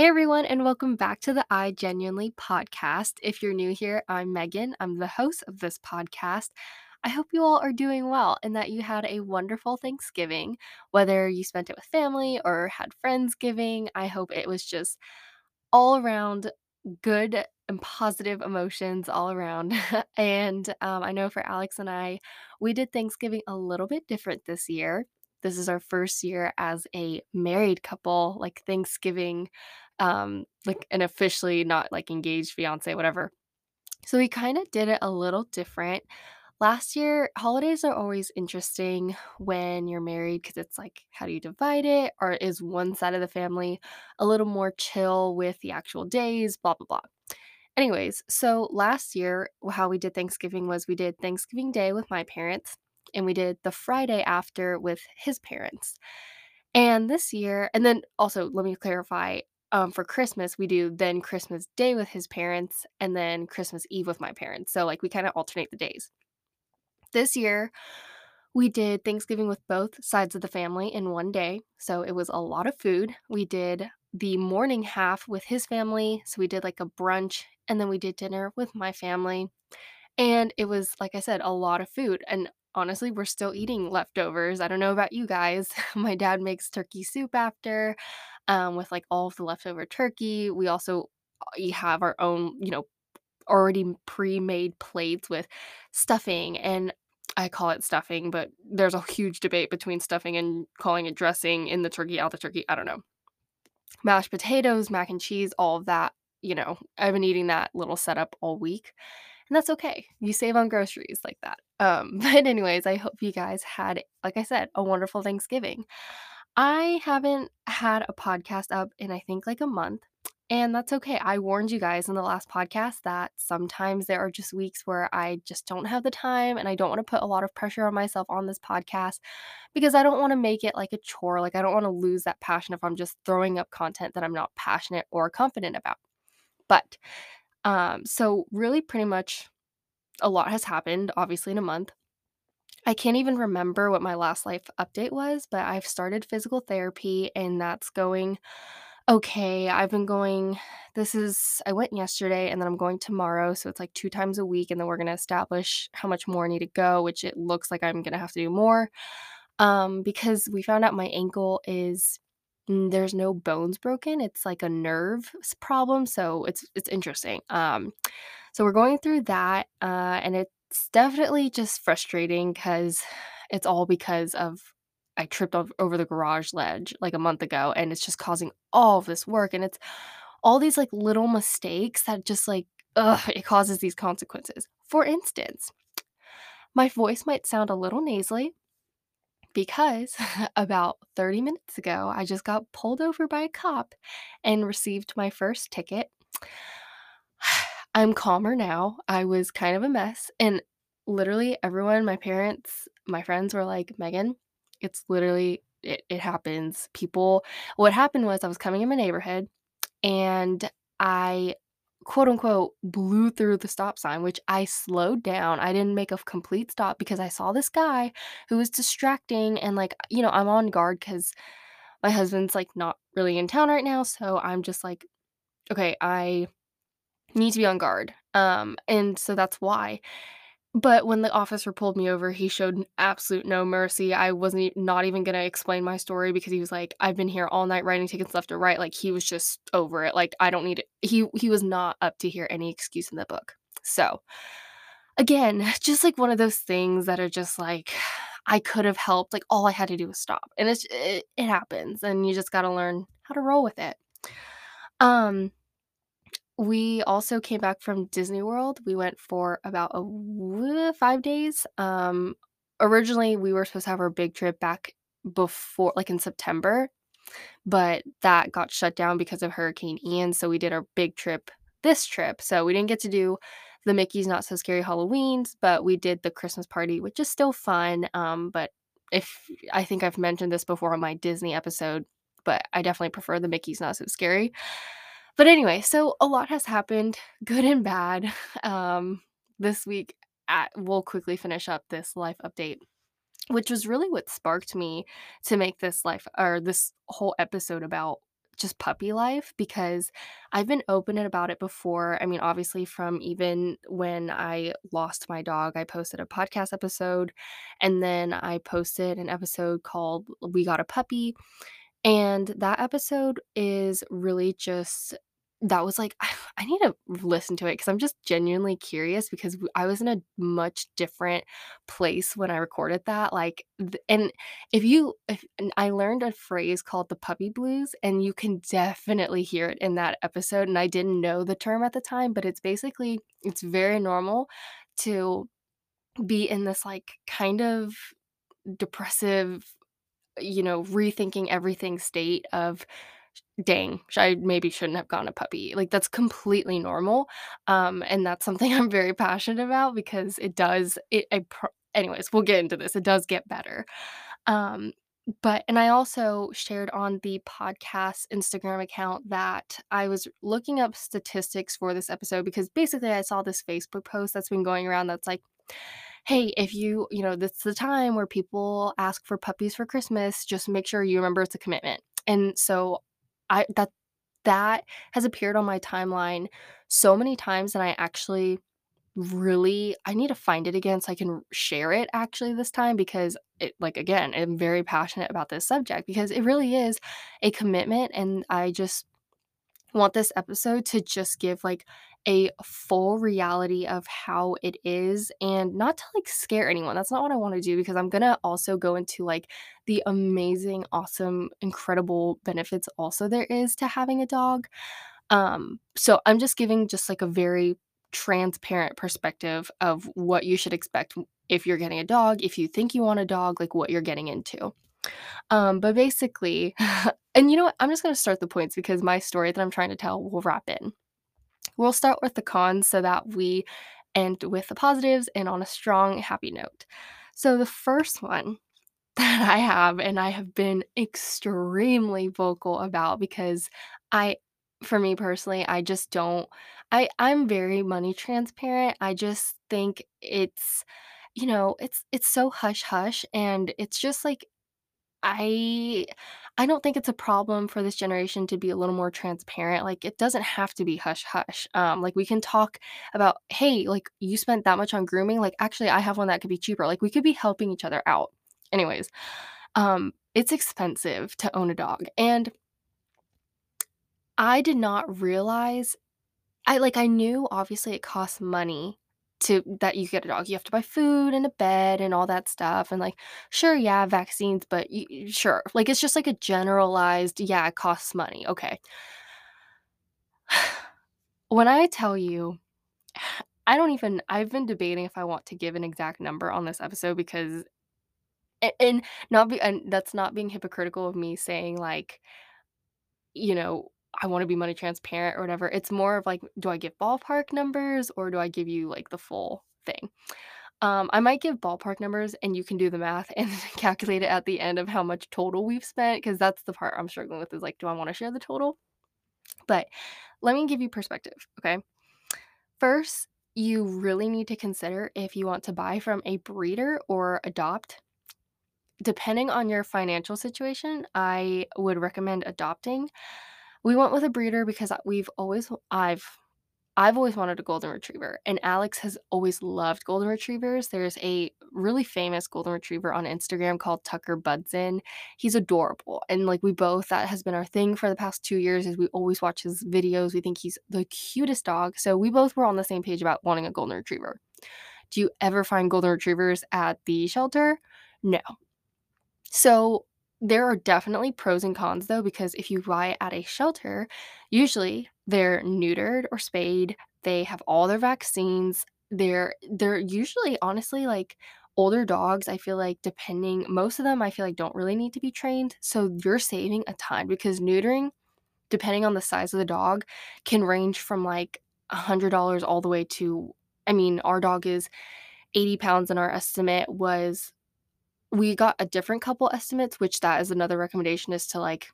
Hey everyone, and welcome back to the I Genuinely podcast. If you're new here, I'm Megan. I'm the host of this podcast. I hope you all are doing well and that you had a wonderful Thanksgiving, whether you spent it with family or had friends giving. I hope it was just all around good and positive emotions all around. and um, I know for Alex and I, we did Thanksgiving a little bit different this year. This is our first year as a married couple, like Thanksgiving, um, like an officially not like engaged fiance, whatever. So we kind of did it a little different. Last year, holidays are always interesting when you're married because it's like, how do you divide it? Or is one side of the family a little more chill with the actual days? Blah, blah, blah. Anyways, so last year, how we did Thanksgiving was we did Thanksgiving Day with my parents and we did the Friday after with his parents. And this year, and then also let me clarify um, for Christmas, we do then Christmas Day with his parents and then Christmas Eve with my parents. So, like, we kind of alternate the days. This year, we did Thanksgiving with both sides of the family in one day. So, it was a lot of food. We did the morning half with his family. So, we did like a brunch and then we did dinner with my family. And it was, like I said, a lot of food. And honestly, we're still eating leftovers. I don't know about you guys. my dad makes turkey soup after um, with like all of the leftover turkey. We also uh, have our own, you know, already pre-made plates with stuffing and I call it stuffing, but there's a huge debate between stuffing and calling it dressing in the turkey, out the turkey. I don't know. Mashed potatoes, mac and cheese, all of that. You know, I've been eating that little setup all week, and that's okay. You save on groceries like that. Um, but anyways, I hope you guys had, like I said, a wonderful Thanksgiving. I haven't had a podcast up in I think like a month. And that's okay. I warned you guys in the last podcast that sometimes there are just weeks where I just don't have the time and I don't want to put a lot of pressure on myself on this podcast because I don't want to make it like a chore. Like, I don't want to lose that passion if I'm just throwing up content that I'm not passionate or confident about. But, um, so really pretty much a lot has happened, obviously, in a month. I can't even remember what my last life update was, but I've started physical therapy and that's going okay. I've been going this is I went yesterday and then I'm going tomorrow, so it's like 2 times a week and then we're going to establish how much more I need to go, which it looks like I'm going to have to do more. Um because we found out my ankle is mm, there's no bones broken. It's like a nerve problem, so it's it's interesting. Um so we're going through that uh and it's definitely just frustrating cuz it's all because of I tripped ov over the garage ledge, like, a month ago, and it's just causing all of this work, and it's all these, like, little mistakes that just, like, ugh, it causes these consequences. For instance, my voice might sound a little nasally because about 30 minutes ago, I just got pulled over by a cop and received my first ticket. I'm calmer now. I was kind of a mess, and literally everyone, my parents, my friends were like, "Megan, it's literally it, it happens." People, what happened was I was coming in my neighborhood and I quote unquote blew through the stop sign, which I slowed down. I didn't make a complete stop because I saw this guy who was distracting and like, you know, I'm on guard because my husband's like not really in town right now. So I'm just like, okay, I need to be on guard. Um, and so that's why. But when the officer pulled me over, he showed absolute no mercy. I wasn't not even gonna explain my story because he was like, "I've been here all night writing tickets left or right." Like, he was just over it. Like, I don't need it. He he was not up to hear any excuse in the book. So, again, just like one of those things that are just like, I could have helped. Like, all I had to do was stop. And it's it, it happens, and you just gotta learn how to roll with it. Um we also came back from Disney World. We went for about a 5 days. Um, originally, we were supposed to have our big trip back before like, in September, but that got shut down because of Hurricane Ian, so we did our big trip this trip. So we didn't get to do the Mickey's Not So Scary Halloweens, but we did the Christmas party, which is still fun, um, but if I think I've mentioned this before on my Disney episode, but I definitely prefer the Mickey's Not So Scary. But anyway, so a lot has happened, good and bad. Um, this week, at, we'll quickly finish up this life update, which was really what sparked me to make this life or this whole episode about just puppy life because I've been open about it before. I mean, obviously, from even when I lost my dog, I posted a podcast episode and then I posted an episode called We Got a Puppy. And that episode is really just that was like, I need to listen to it because I'm just genuinely curious because I was in a much different place when I recorded that. Like, and if you, if I learned a phrase called the puppy blues, and you can definitely hear it in that episode. And I didn't know the term at the time, but it's basically, it's very normal to be in this like kind of depressive, you know, rethinking everything state of dang, I maybe shouldn't have gotten a puppy. Like that's completely normal. Um, and that's something I'm very passionate about because it does it I pro- anyways, we'll get into this. It does get better. Um, but and I also shared on the podcast Instagram account that I was looking up statistics for this episode because basically I saw this Facebook post that's been going around that's like hey, if you, you know, this is the time where people ask for puppies for Christmas, just make sure you remember it's a commitment. And so I that that has appeared on my timeline so many times and I actually really I need to find it again so I can share it actually this time because it like again, I'm very passionate about this subject because it really is a commitment and I just want this episode to just give like a full reality of how it is and not to like scare anyone. That's not what I want to do because I'm going to also go into like the amazing, awesome, incredible benefits also there is to having a dog. Um so I'm just giving just like a very transparent perspective of what you should expect if you're getting a dog, if you think you want a dog, like what you're getting into. Um, but basically, and you know what? I'm just going to start the points because my story that I'm trying to tell will wrap in. We'll start with the cons so that we end with the positives and on a strong, happy note. So, the first one that I have, and I have been extremely vocal about because I, for me personally, I just don't, I, I'm very money transparent. I just think it's, you know, it's it's so hush hush and it's just like I I don't think it's a problem for this generation to be a little more transparent. Like it doesn't have to be hush hush. Um like we can talk about, "Hey, like you spent that much on grooming, like actually I have one that could be cheaper." Like we could be helping each other out. Anyways, um it's expensive to own a dog. And I did not realize I like I knew obviously it costs money to that you get a dog. You have to buy food and a bed and all that stuff. And like, sure, yeah, vaccines, but y- sure, like it's just like a generalized, yeah, it costs money. Okay. when I tell you, I don't even, I've been debating if I want to give an exact number on this episode because, and, and not be, and that's not being hypocritical of me saying like, you know, I want to be money transparent or whatever. It's more of like, do I give ballpark numbers or do I give you like the full thing? Um, I might give ballpark numbers and you can do the math and calculate it at the end of how much total we've spent because that's the part I'm struggling with is like, do I want to share the total? But let me give you perspective, okay? First, you really need to consider if you want to buy from a breeder or adopt. Depending on your financial situation, I would recommend adopting. We went with a breeder because we've always I've I've always wanted a golden retriever, and Alex has always loved golden retrievers. There's a really famous golden retriever on Instagram called Tucker Budzyn. He's adorable, and like we both, that has been our thing for the past two years. Is we always watch his videos. We think he's the cutest dog. So we both were on the same page about wanting a golden retriever. Do you ever find golden retrievers at the shelter? No. So there are definitely pros and cons though, because if you buy at a shelter, usually they're neutered or spayed. They have all their vaccines. They're they're usually honestly like older dogs, I feel like depending most of them I feel like don't really need to be trained. So you're saving a ton because neutering, depending on the size of the dog, can range from like a hundred dollars all the way to I mean, our dog is 80 pounds and our estimate was we got a different couple estimates, which that is another recommendation is to like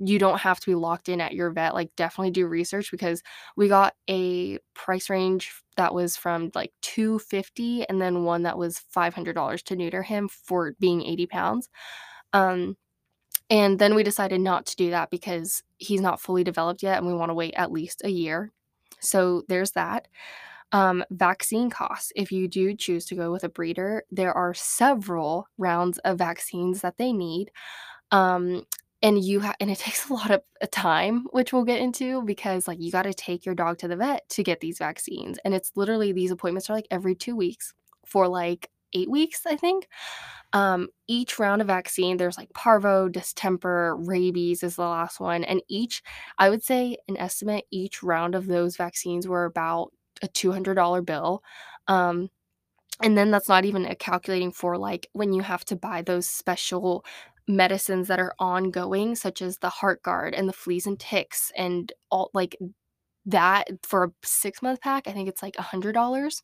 you don't have to be locked in at your vet. Like definitely do research because we got a price range that was from like 250 and then one that was $500 to neuter him for being 80 pounds. Um And then we decided not to do that because he's not fully developed yet and we wanna wait at least a year. So there's that. Um, vaccine costs. If you do choose to go with a breeder, there are several rounds of vaccines that they need. Um, and you ha and it takes a lot of, uh, time, which we'll get into because, like, you gotta take your dog to the vet to get these vaccines, and it's literally these appointments are, like, every 2 weeks for, like, 8 weeks, I think. Um, each round of vaccine, there's, like, parvo, distemper, rabies is the last one, and each I would say an estimate, each round of those vaccines were about a $200 bill. Um, and then that's not even, calculating for, like, when you have to buy those special medicines that are ongoing, such as the Heartgard and the fleas and ticks and all like, that for a six-month pack, I think it's, like, $100.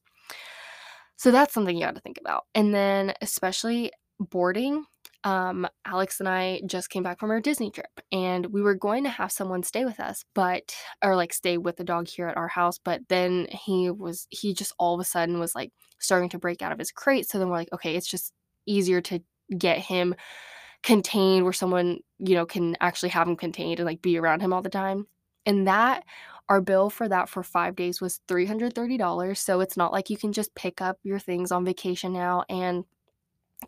So that's something you gotta think about. And then especially boarding, um, Alex and I just came back from our Disney trip, and we were going to have someone stay with us, but or, like, stay with the dog here at our house, but then he was he just all of a sudden was, like, starting to break out of his crate, so then we're like, "Okay, it's just easier to get him contained where someone, you know, can actually have him contained and, like, be around him all the time." And that our bill for that for 5 days was $330, so it's not like you can just pick up your things on vacation now and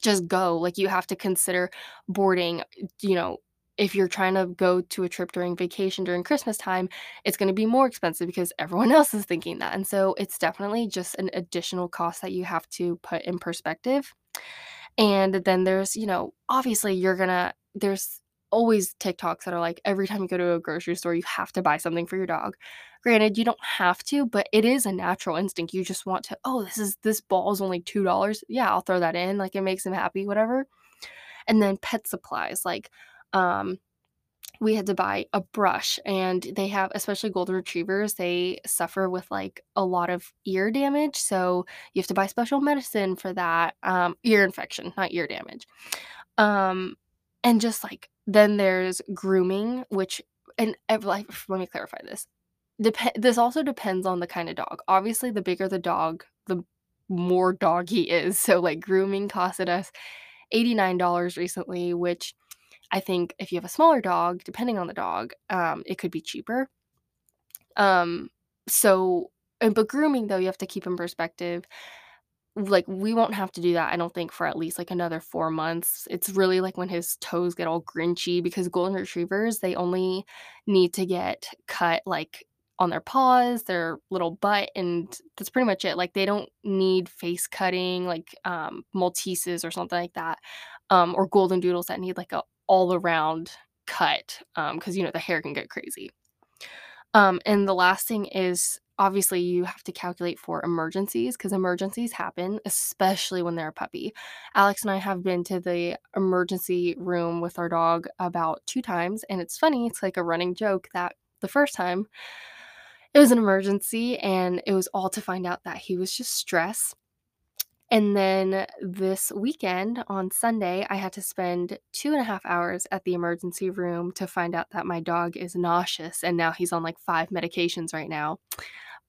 just go, like, you have to consider boarding, you know, if you're trying to go to a trip during vacation during Christmas time, it's gonna be more expensive because everyone else is thinking that, and so it's definitely just an additional cost that you have to put in perspective. And then there's, you know, obviously you're gonna there's always TikToks that are like, every time you go to a grocery store, you have to buy something for your dog. Granted, you don't have to, but it is a natural instinct. You just want to, "Oh, this is this ball is only $2. Yeah, I'll throw that in," like, it makes him happy, whatever. And then pet supplies, like, um, we had to buy a brush, and they have especially golden retrievers, they suffer with, like, a lot of ear damage, so you have to buy special medicine for that, um, ear infection, not ear damage. Um, and just, like then there's grooming, which and ev let me clarify this. Depe this also depends on the kinda dog. Obviously, the bigger the dog, the more dog he is, so, like, grooming costed us $89 recently, which I think if you have a smaller dog, depending on the dog, um, it could be cheaper. Um, so but grooming, though, you have to keep in perspective like, we won't have to do that, I don't think, for at least, like, another 4 months. It's really, like, when his toes get all grinchy because golden retrievers, they only need to get cut, like, on their paws, their little butt, and that's pretty much it. Like, they don't need face cutting like, um, Malteses or something like that, um, or golden doodles that need, like, a all-around cut, um, 'cause, you know, the hair can get crazy. Um, and the last thing is, obviously, you have to calculate for emergencies because emergencies happen, especially when they're a puppy. Alex and I have been to the emergency room with our dog about 2 times, and it's funny, it's like a running joke that the first time, it was an emergency, and it was all to find out that he was just stressed. And then this weekend, on Sunday, I had to spend 2 and a 1/2 hours at the emergency room to find out that my dog is nauseous, and now he's on, like, 5 medications right now.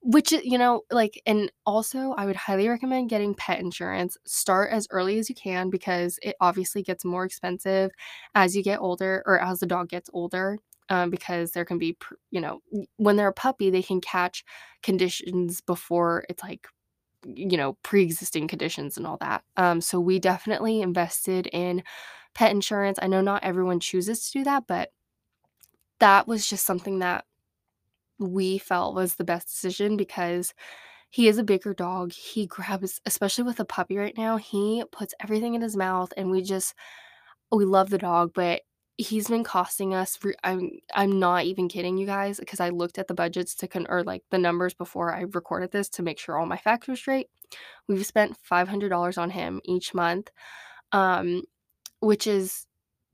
Which, you know, like and also, I would highly recommend getting pet insurance. Start as early as you can because it obviously gets more expensive as you get older or as the dog gets older, um, because there can be you know, when they're a puppy, they can catch conditions before it's, like, you know, pre-existing conditions and all that. Um, so we definitely invested in pet insurance. I know not everyone chooses to do that, but that was just something that we felt was the best decision because he is a bigger dog. He grabs especially with a puppy right now, he puts everything in his mouth, and we just we love the dog, but he's been costing us for I'm I'm not even kidding you guys because I looked at the budgets to con or, like, the numbers before I recorded this to make sure all my facts were straight. We've spent $500 on him each month, um, which is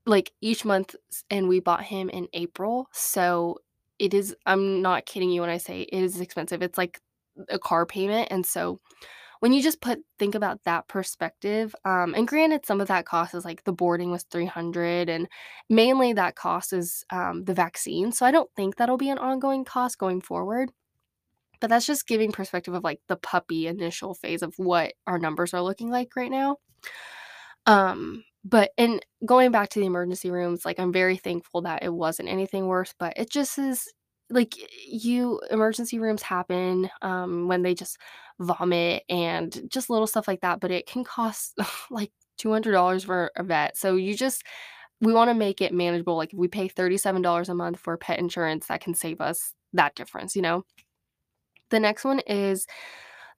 like, each month and we bought him in April, so it is I'm not kidding you when I say it is expensive. It's like a car payment, and so when you just put think about that perspective, um, and granted, some of that cost is, like the boarding was 300 and mainly that cost is, um, the vaccine, so I don't think that'll be an ongoing cost going forward. But that's just giving perspective of, like, the puppy initial phase of what our numbers are looking like right now. Um, but and going back to the emergency rooms, like, I'm very thankful that it wasn't anything worse, but it just is like, you emergency rooms happen, um, when they just vomit and just little stuff like that, but it can cost, like, $200 for a vet, so you just we wanna make it manageable, like, if we pay $37 a month for pet insurance, that can save us that difference, you know? The next one is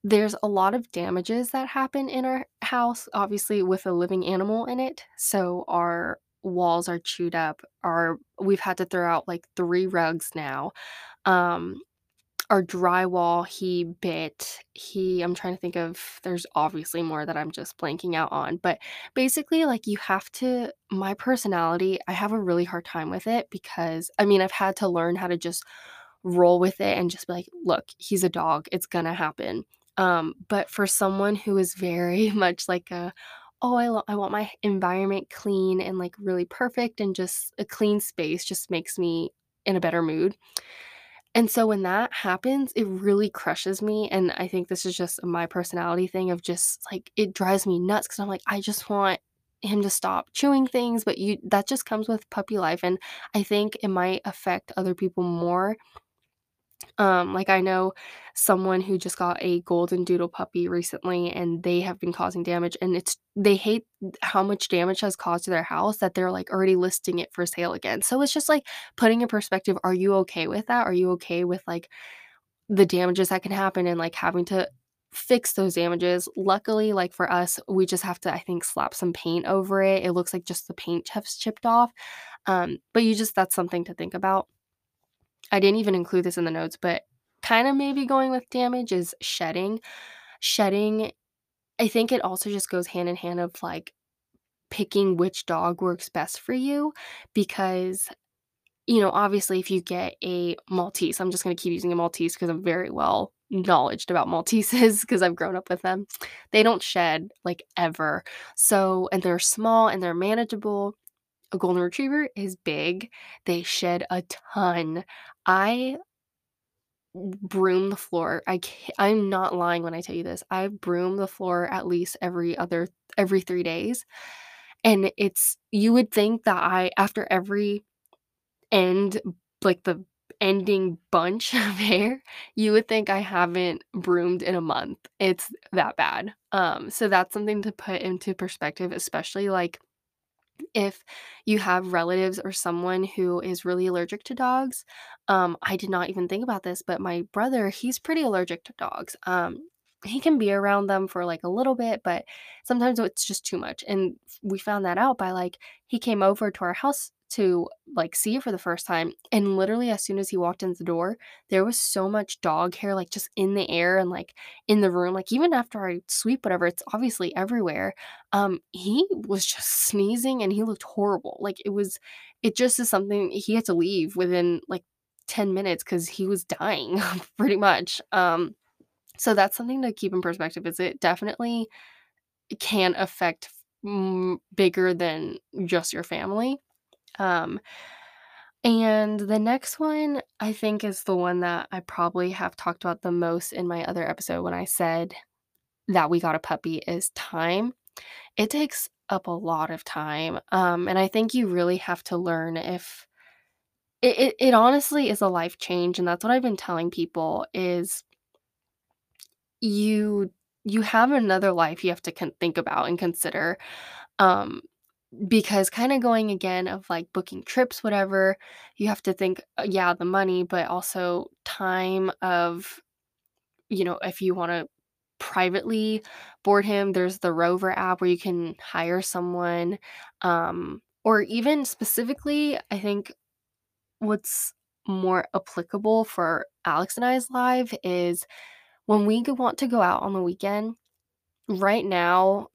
there's a lot of damages that happen in our house, obviously, with a living animal in it. So our walls are chewed up, our we've had to throw out, like, 3 rugs now. Um, our drywall, he bit. He I'm trying to think of there's obviously more that I'm just blanking out on, but basically, like, you have to my personality, I have a really hard time with it because I mean, I've had to learn how to just roll with it and just be like, "Look, he's a dog, it's gonna happen." Um, but for someone who is very much like a, "Oh, I lo I want my environment clean and, like, really perfect and just a clean space just makes me in a better mood." And so when that happens, it really crushes me, and I think this is just my personality thing of just, like, it drives me nuts because I'm like, "I just want him to stop chewing things," but you that just comes with puppy life, and I think it might affect other people more um, like, I know someone who just got a golden doodle puppy recently, and they have been causing damage, and it's they hate how much damage has caused to their house that they're, like, already listing it for sale again. So it's just, like, putting in perspective, are you okay with that? Are you okay with, like, the damages that can happen and, like, having to fix those damages? Luckily, like, for us, we just have to, I think, slap some paint over it. It looks like just the paint has chipped off. Um, but you just that's something to think about. I didn't even include this in the notes, but kind of maybe going with damage is shedding. Shedding, I think it also just goes hand in hand of like picking which dog works best for you because you know, obviously if you get a Maltese, I'm just going to keep using a Maltese because I'm very well knowledged about Malteses because I've grown up with them. They don't shed like ever. So, and they're small and they're manageable. A golden retriever is big. They shed a ton. I broom the floor. I I'm not lying when I tell you this. I broom the floor at least every other every 3 days, and it's you would think that I after every end like, the ending bunch of hair, you would think I haven't broomed in a month. It's that bad. Um, so that's something to put into perspective, especially, like, if you have relatives or someone who is really allergic to dogs, um, I did not even think about this, but my brother, he's pretty allergic to dogs. Um, he can be around them for like a little bit, but sometimes it's just too much. And we found that out by like he came over to our house to like see it for the first time and literally as soon as he walked in the door there was so much dog hair like just in the air and like in the room like even after i sweep whatever it's obviously everywhere um he was just sneezing and he looked horrible like it was it just is something he had to leave within like 10 minutes cuz he was dying pretty much um so that's something to keep in perspective is it definitely can affect mm, bigger than just your family um, and the next one I think is the one that I probably have talked about the most in my other episode when I said that we got a puppy is time. It takes up a lot of time. Um, and I think you really have to learn if it, it, it honestly is a life change. And that's what I've been telling people is you you have another life you have to con- think about and consider. Um, because kinda going again of, like, booking trips, whatever, you have to think, uh, yeah, the money, but also time of, you know, if you wanna privately board him, there's the Rover app where you can hire someone, um, or even specifically, I think what's more applicable for Alex and I's live is when we want to go out on the weekend Right now,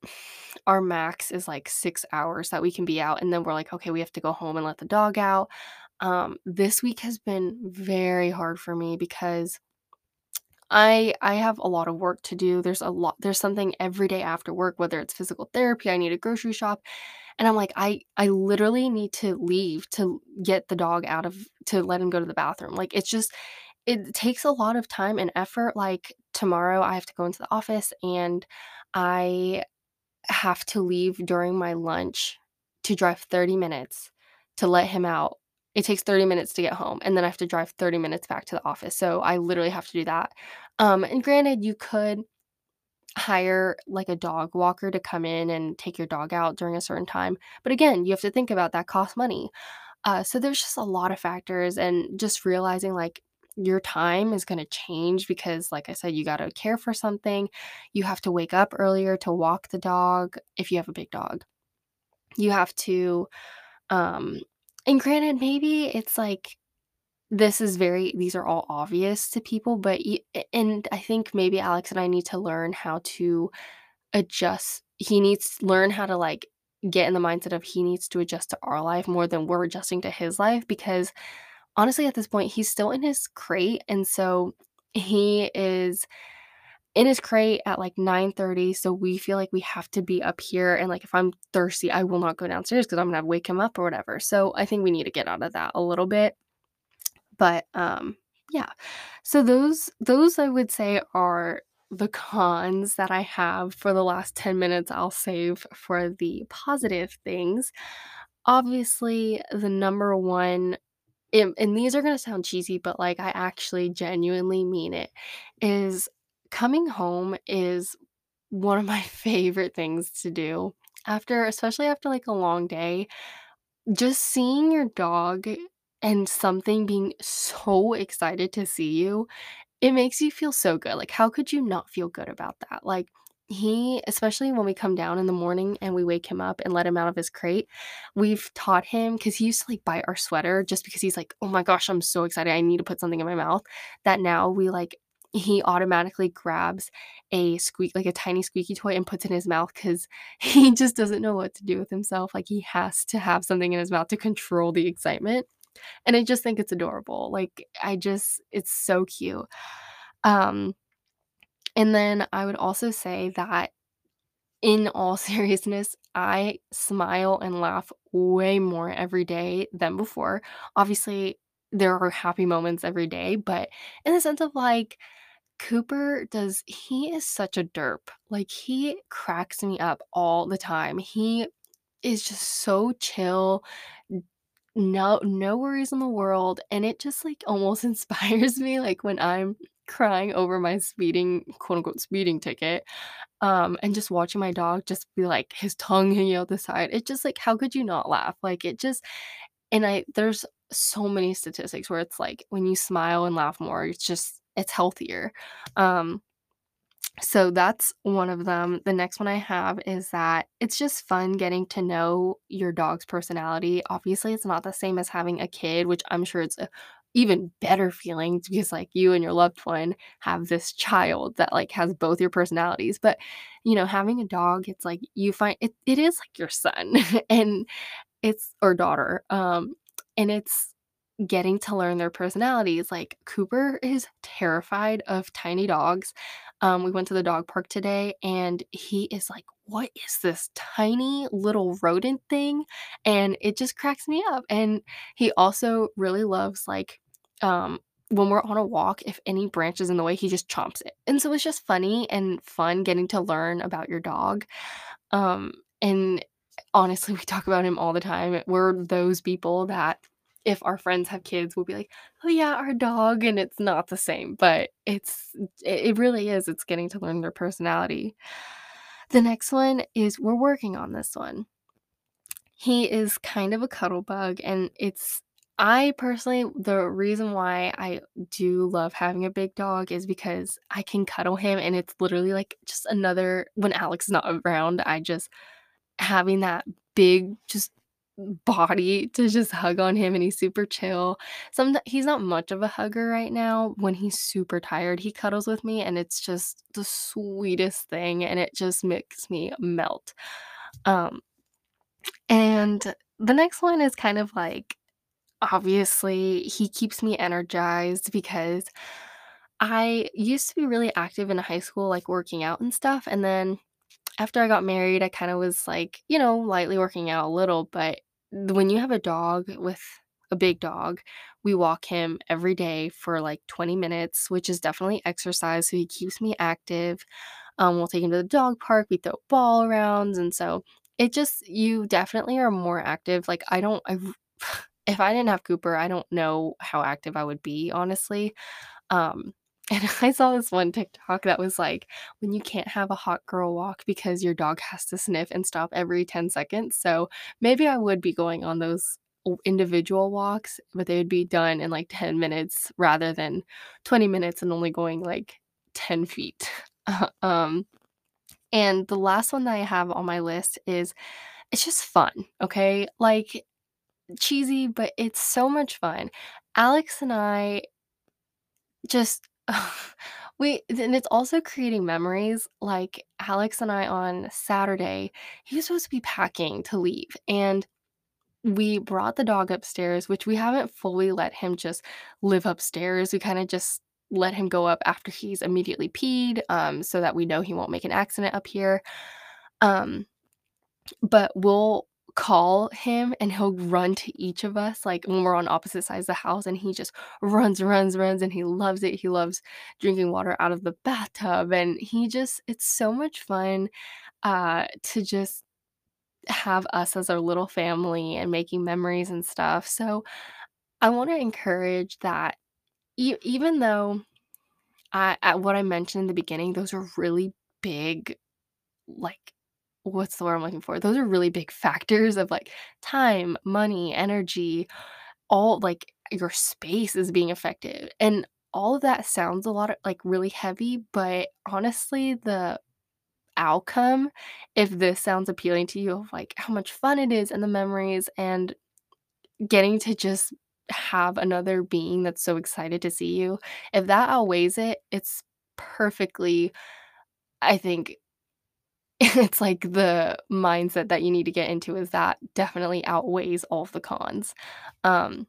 our max is like 6 hours that we can be out, and then we're like, "Okay, we have to go home and let the dog out." Um, this week has been very hard for me because I I have a lot of work to do. There's a lot there's something every day after work, whether it's physical therapy, I need a grocery shop, and I'm like, I I literally need to leave to get the dog out of to let him go to the bathroom. Like, it's just it takes a lot of time and effort. Like, tomorrow I have to go into the office and I have to leave during my lunch to drive 30 minutes to let him out. It takes 30 minutes to get home, and then I have to drive 30 minutes back to the office, so I literally have to do that. Um, and granted, you could hire, like, a dog walker to come in and take your dog out during a certain time, but again, you have to think about that costs money. Uh, so there's just a lot of factors and just realizing, like, your time is gonna change because, like I said, you gotta care for something. You have to wake up earlier to walk the dog if you have a big dog. You have to, um and granted, maybe it's like this is very these are all obvious to people, but and I think maybe Alex and I need to learn how to adjust. He needs to learn how to, like, get in the mindset of he needs to adjust to our life more than we're adjusting to his life because honestly, at this point, he's still in his crate, and so he is in his crate at, like, 9:30, so we feel like we have to be up here, and, like, if I'm thirsty, I will not go downstairs cuz I'm gonna wake him up or whatever, so I think we need to get out of that a little bit, but, um, yeah. So those those I would say are the cons that I have for the last 10 minutes I'll save for the positive things. Obviously, the number one and and these are gonna sound cheesy, but, like, I actually genuinely mean it, is coming home is one of my favorite things to do after especially after, like, a long day. Just seeing your dog and something being so excited to see you it makes you feel so good, like, how could you not feel good about that? Like, he especially when we come down in the morning and we wake him up and let him out of his crate, we've taught him because he used to, like, bite our sweater just because he's like, "Oh my gosh, I'm so excited, I need to put something in my mouth," that now we, like he automatically grabs a squeak like, a tiny squeaky toy and puts it in his mouth because he just doesn't know what to do with himself, like, he has to have something in his mouth to control the excitement, and I just think it's adorable, like, I just it's so cute. Um, and then I would also say that in all seriousness, I smile and laugh way more every day than before. Obviously, there are happy moments every day, but in the sense of like Cooper does he is such a derp. Like he cracks me up all the time. He is just so chill, no no worries in the world, and it just, like, almost inspires me, like, when I'm crying over my speeding quote, unquote, "speeding ticket," um, and just watching my dog just be, like, his tongue hanging out the side, it just, like, how could you not laugh? Like, it just and I there's so many statistics where it's, like, when you smile and laugh more, it's just it's healthier, um so that's one of them. The next one I have is that it's just fun getting to know your dog's personality. Obviously, it's not the same as having a kid, which I'm sure it's a even better feeling because like you and your loved one have this child that like has both your personalities. But you know, having a dog, it's like you find it it is like your son and it's or daughter. Um and it's getting to learn their personalities. Like Cooper is terrified of tiny dogs. Um, we went to the dog park today and he is like, What is this tiny little rodent thing? And it just cracks me up. And he also really loves like um when we're on a walk, if any branch is in the way, he just chomps it. And so it's just funny and fun getting to learn about your dog. Um, and honestly, we talk about him all the time. We're those people that if our friends have kids, we'll be like, "Oh yeah, our dog," and it's not the same, but it's it it really is, it's getting to learn their personality. The next one is we're working on this one. He is kind of a cuddle bug, and it's I personally the reason why I do love having a big dog is because I can cuddle him, and it's literally like just another when Alex is not around, I just having that big just body to just hug on him and he's super chill. Some he's not much of a hugger right now. When he's super tired, he cuddles with me and it's just the sweetest thing and it just makes me melt. Um and the next one is kind of like obviously he keeps me energized because I used to be really active in high school like working out and stuff and then after I got married, I kind of was like, you know, lightly working out a little, but when you have a dog with a big dog, we walk him every day for like 20 minutes, which is definitely exercise. So he keeps me active. Um, we'll take him to the dog park, we throw ball arounds, and so it just you definitely are more active. Like, I don't I if I didn't have Cooper, I don't know how active I would be, honestly. Um, and I saw this one TikTok that was like, when you can't have a hot girl walk because your dog has to sniff and stop every 10 seconds. So maybe I would be going on those individual walks, but they would be done in like 10 minutes rather than 20 minutes and only going like 10 feet. um, and the last one that I have on my list is it's just fun, okay? Like cheesy, but it's so much fun. Alex and I just we and it's also creating memories, like, Alex and I on Saturday, he was supposed to be packing to leave, and we brought the dog upstairs, which we haven't fully let him just live upstairs, we kinda just let him go up after he's immediately peed, um, so that we know he won't make an accident up here, um but we'll call him and he'll run to each of us, like, when we're on opposite sides of the house, and he just runs, runs, runs, and he loves it. He loves drinking water out of the bathtub, and he just it's so much fun, uh, to just have us as our little family and making memories and stuff. So, I wanna encourage that e even though I at what I mentioned in the beginning, those are really big like, what's the word I'm looking for? Those are really big factors of, like, time, money, energy, all like, your space is being affected, and all of that sounds a lot of like, really heavy, but honestly, the outcome, if this sounds appealing to you of, like, how much fun it is and the memories and getting to just have another being that's so excited to see you, if that outweighs it, it's perfectly, I think It's like the mindset that you need to get into is that definitely outweighs all of the cons. Um,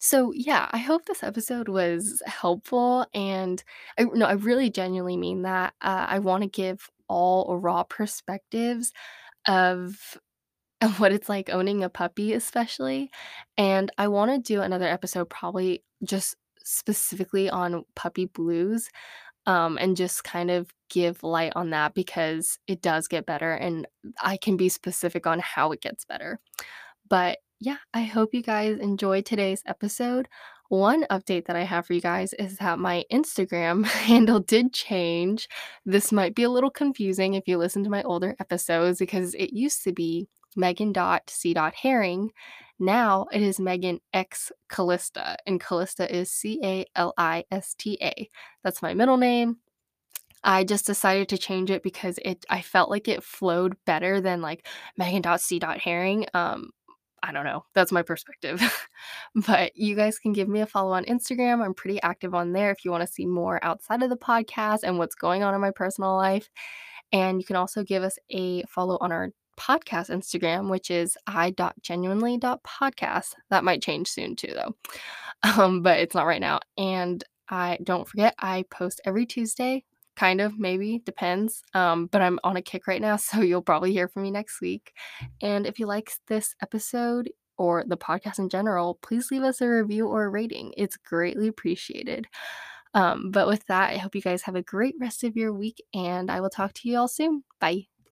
so yeah, I hope this episode was helpful and I no, I really genuinely mean that. Uh, I want to give all raw perspectives of of what it's like owning a puppy especially, and I want to do another episode probably just specifically on puppy blues um, and just kind of give light on that because it does get better and I can be specific on how it gets better. But yeah, I hope you guys enjoyed today's episode. One update that I have for you guys is that my Instagram handle did change. This might be a little confusing if you listen to my older episodes because it used to be Megan.c.herring. Now it is Megan X Calista, and Calista is C A L I S T A. That's my middle name. I just decided to change it because it I felt like it flowed better than like Megan.c.herring. Um, I don't know. That's my perspective. but you guys can give me a follow on Instagram. I'm pretty active on there if you want to see more outside of the podcast and what's going on in my personal life. And you can also give us a follow on our podcast Instagram, which is i.genuinely.podcast. That might change soon too, though. Um, but it's not right now. And I don't forget, I post every Tuesday, kind of, maybe, depends. Um, but I'm on a kick right now, so you'll probably hear from me next week. And if you like this episode or the podcast in general, please leave us a review or a rating. It's greatly appreciated. Um, but with that, I hope you guys have a great rest of your week, and I will talk to you all soon. Bye.